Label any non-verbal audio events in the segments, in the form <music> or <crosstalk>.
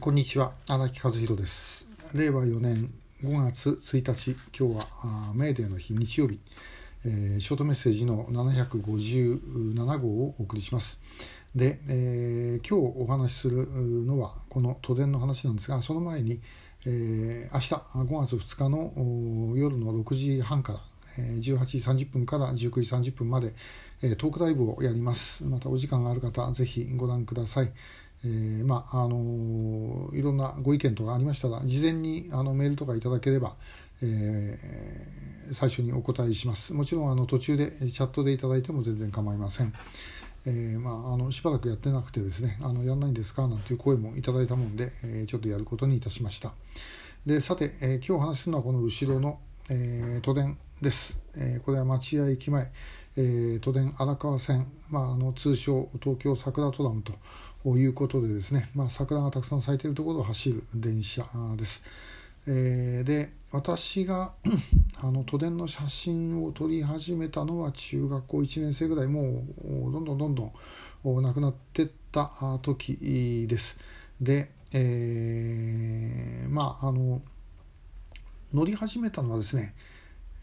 こんにちは荒木和弘です。令和4年5月1日今日はメーデーの日日曜日、えー、ショートメッセージの757号をお送りします。で、えー、今日お話しするのはこの都電の話なんですがその前に、えー、明日5月2日の夜の6時半から18時30分から19時30分までトークライブをやります。またお時間がある方ぜひご覧ください。えー、まああのいろんなご意見とかありましたら事前にあのメールとかいただければ、えー、最初にお答えします。もちろんあの途中でチャットでいただいても全然構いません、えー、まあ、あのしばらくやってなくてですねあのやんないんですか？なんていう声もいただいたもんで、えちょっとやることにいたしました。でさて、え今日お話しするのはこの後ろの、え都電です、えこれは町屋駅前、え都電荒川線、まあ、あの通称東京桜トラムということでですね、まあ、桜がたくさん咲いているところを走る電車です。えー、で私が <clears throat> あの都電の写真を撮り始めたのは中学校1年生ぐらいもうどんどんどんどん亡くなってった時です。で、えー、まああの乗り始めたのはですね、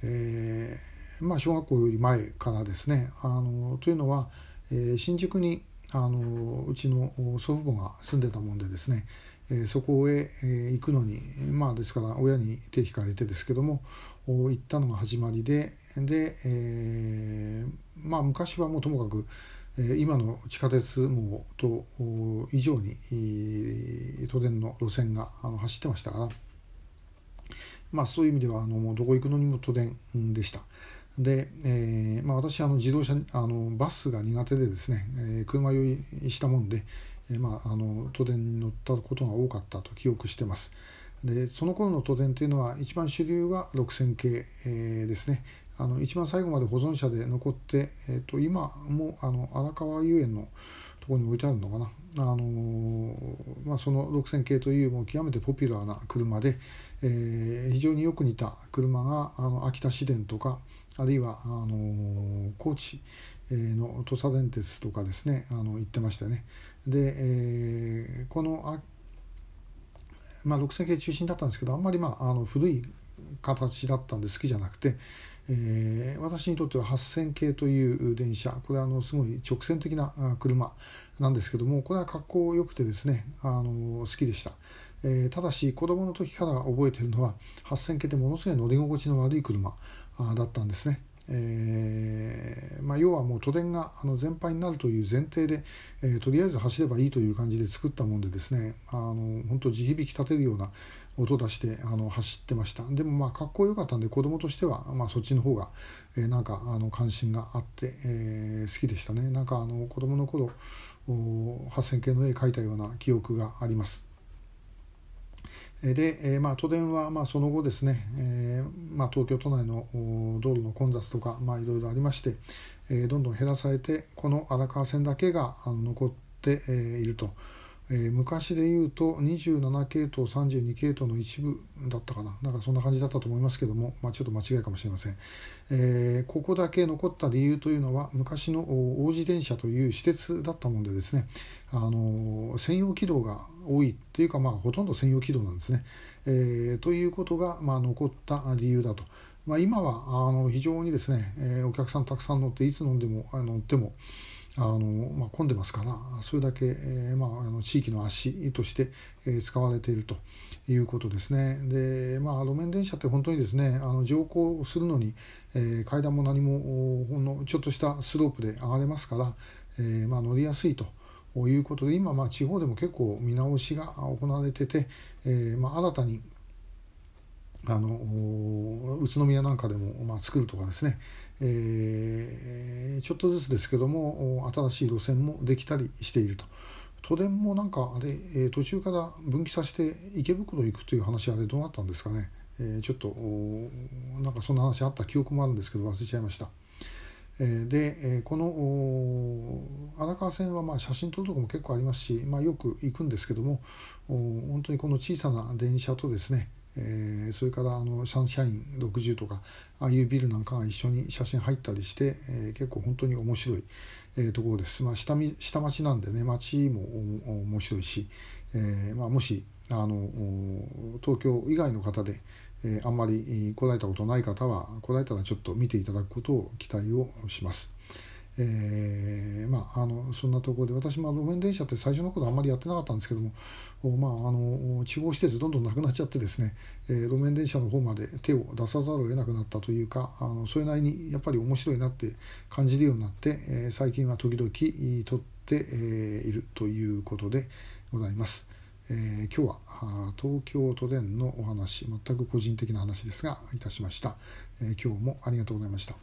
えー、まあ、小学校より前からですね。あのというのは、えー、新宿にあのうちの祖父母が住んでたもんでですね、えー、そこへ、えー、行くのにまあですから親に手引かれてですけども行ったのが始まりでで、えー、まあ昔はもうともかく、えー、今の地下鉄網と以上に都電の路線があの走ってましたから。まあそういう意味ではあのもうどこ行くのにも都電でした。で、えーまあ、私あの自動車あのバスが苦手でですね、えー、車酔いしたもんで、えーまあ、あの都電に乗ったことが多かったと記憶してます。でその頃の都電というのは一番主流は6000系、えー、ですねあの一番最後まで保存車で残って、えー、と今もあの荒川遊園のところに置いてあるのかな、あのー、まあ、その6000系というもう極めてポピュラーな車で、えー、非常によく似た車があの秋田市電とかあるいはあの高知の土佐電鉄とかですねあの行ってましたね。で、えー、このあ、まあ、6000系中心だったんですけどあんまり、まあ、あの古い形だったんで好きじゃなくて、えー、私にとっては8000系という電車これはあのすごい直線的な車なんですけどもこれは格好良くてですねあの好きでした。えー、ただし子供の時から覚えているのは8000系ってものすごい乗り心地の悪い車だったんですね。えーまあ、要はもう都電があの全廃になるという前提で、えー、とりあえず走ればいいという感じで作ったもんでですねあの本当地響き立てるような音出してあの走ってましたでもまあかっこよかったんで子供としては、まあ、そっちの方が、えー、なんかあの関心があって、えー、好きでしたねなんかあの子供の頃8000系の絵描いたような記憶があります。で、えー、まあ、都電はまあその後ですね、えーまあ、東京都内の道路の混雑とか、まあ、いろいろありまして、えー、どんどん減らされてこの荒川線だけがあの残って、いると。えー、昔で言うと27系統32系統の一部だったかな。なんかそんな感じだったと思いますけども、まあ、ちょっと間違いかもしれません、えー、ここだけ残った理由というのは昔の王子電車という私鉄だったもんでですね。あの専用軌道が多いというか、まあ、ほとんど専用軌道なんですね、えー、ということが、まあ、残った理由だと。まあ、今はあの非常にですね、え、お客さんたくさん乗っていつ飲んでもあ乗ってもあの、まあ、混んでますからそれだけ、えーまあ、あの地域の足として、えー、使われているということですねで、まあ、路面電車って本当にですねあの乗降するのに、えー、階段も何もほんのちょっとしたスロープで上がれますから、えーまあ、乗りやすいと。いうことで今、まあ、地方でも結構見直しが行われてて、えーまあ、新たにあの宇都宮なんかでも、まあ、作るとかですね、えー、ちょっとずつですけども新しい路線もできたりしていると。都電もなんかあれ、え、途中から分岐させて池袋行くという話あれどうなったんですかね、え、ちょっとなんかそんな話あった記憶もあるんですけど忘れちゃいました。でこの荒川線はま写真撮るとこも結構ありますし、まあ、よく行くんですけども本当にこの小さな電車とですねえー、それからあのサンシャイン60とかああいうビルなんかが一緒に写真入ったりして、えー、結構本当に面白い、えー、ところです、まあ、下下町なんでね町も面白いし、えーまあ、もしあの東京以外の方で、え、あんまり来られたことない方は来られたらちょっと見ていただくことを期待をします。えー、まあ、あのそんなところで私も路面電車って最初の頃あんまりやってなかったんですけども、まあ、あの地方施設どんどんなくなっちゃってですね、えー、路面電車の方まで手を出さざるを得なくなったというかあのそれなりにやっぱり面白いなって感じるようになって、えー、最近は時々撮って、えいるということでございます。えー、今日は東京都電のお話全く個人的な話ですがいたしました、えー、今日もありがとうございました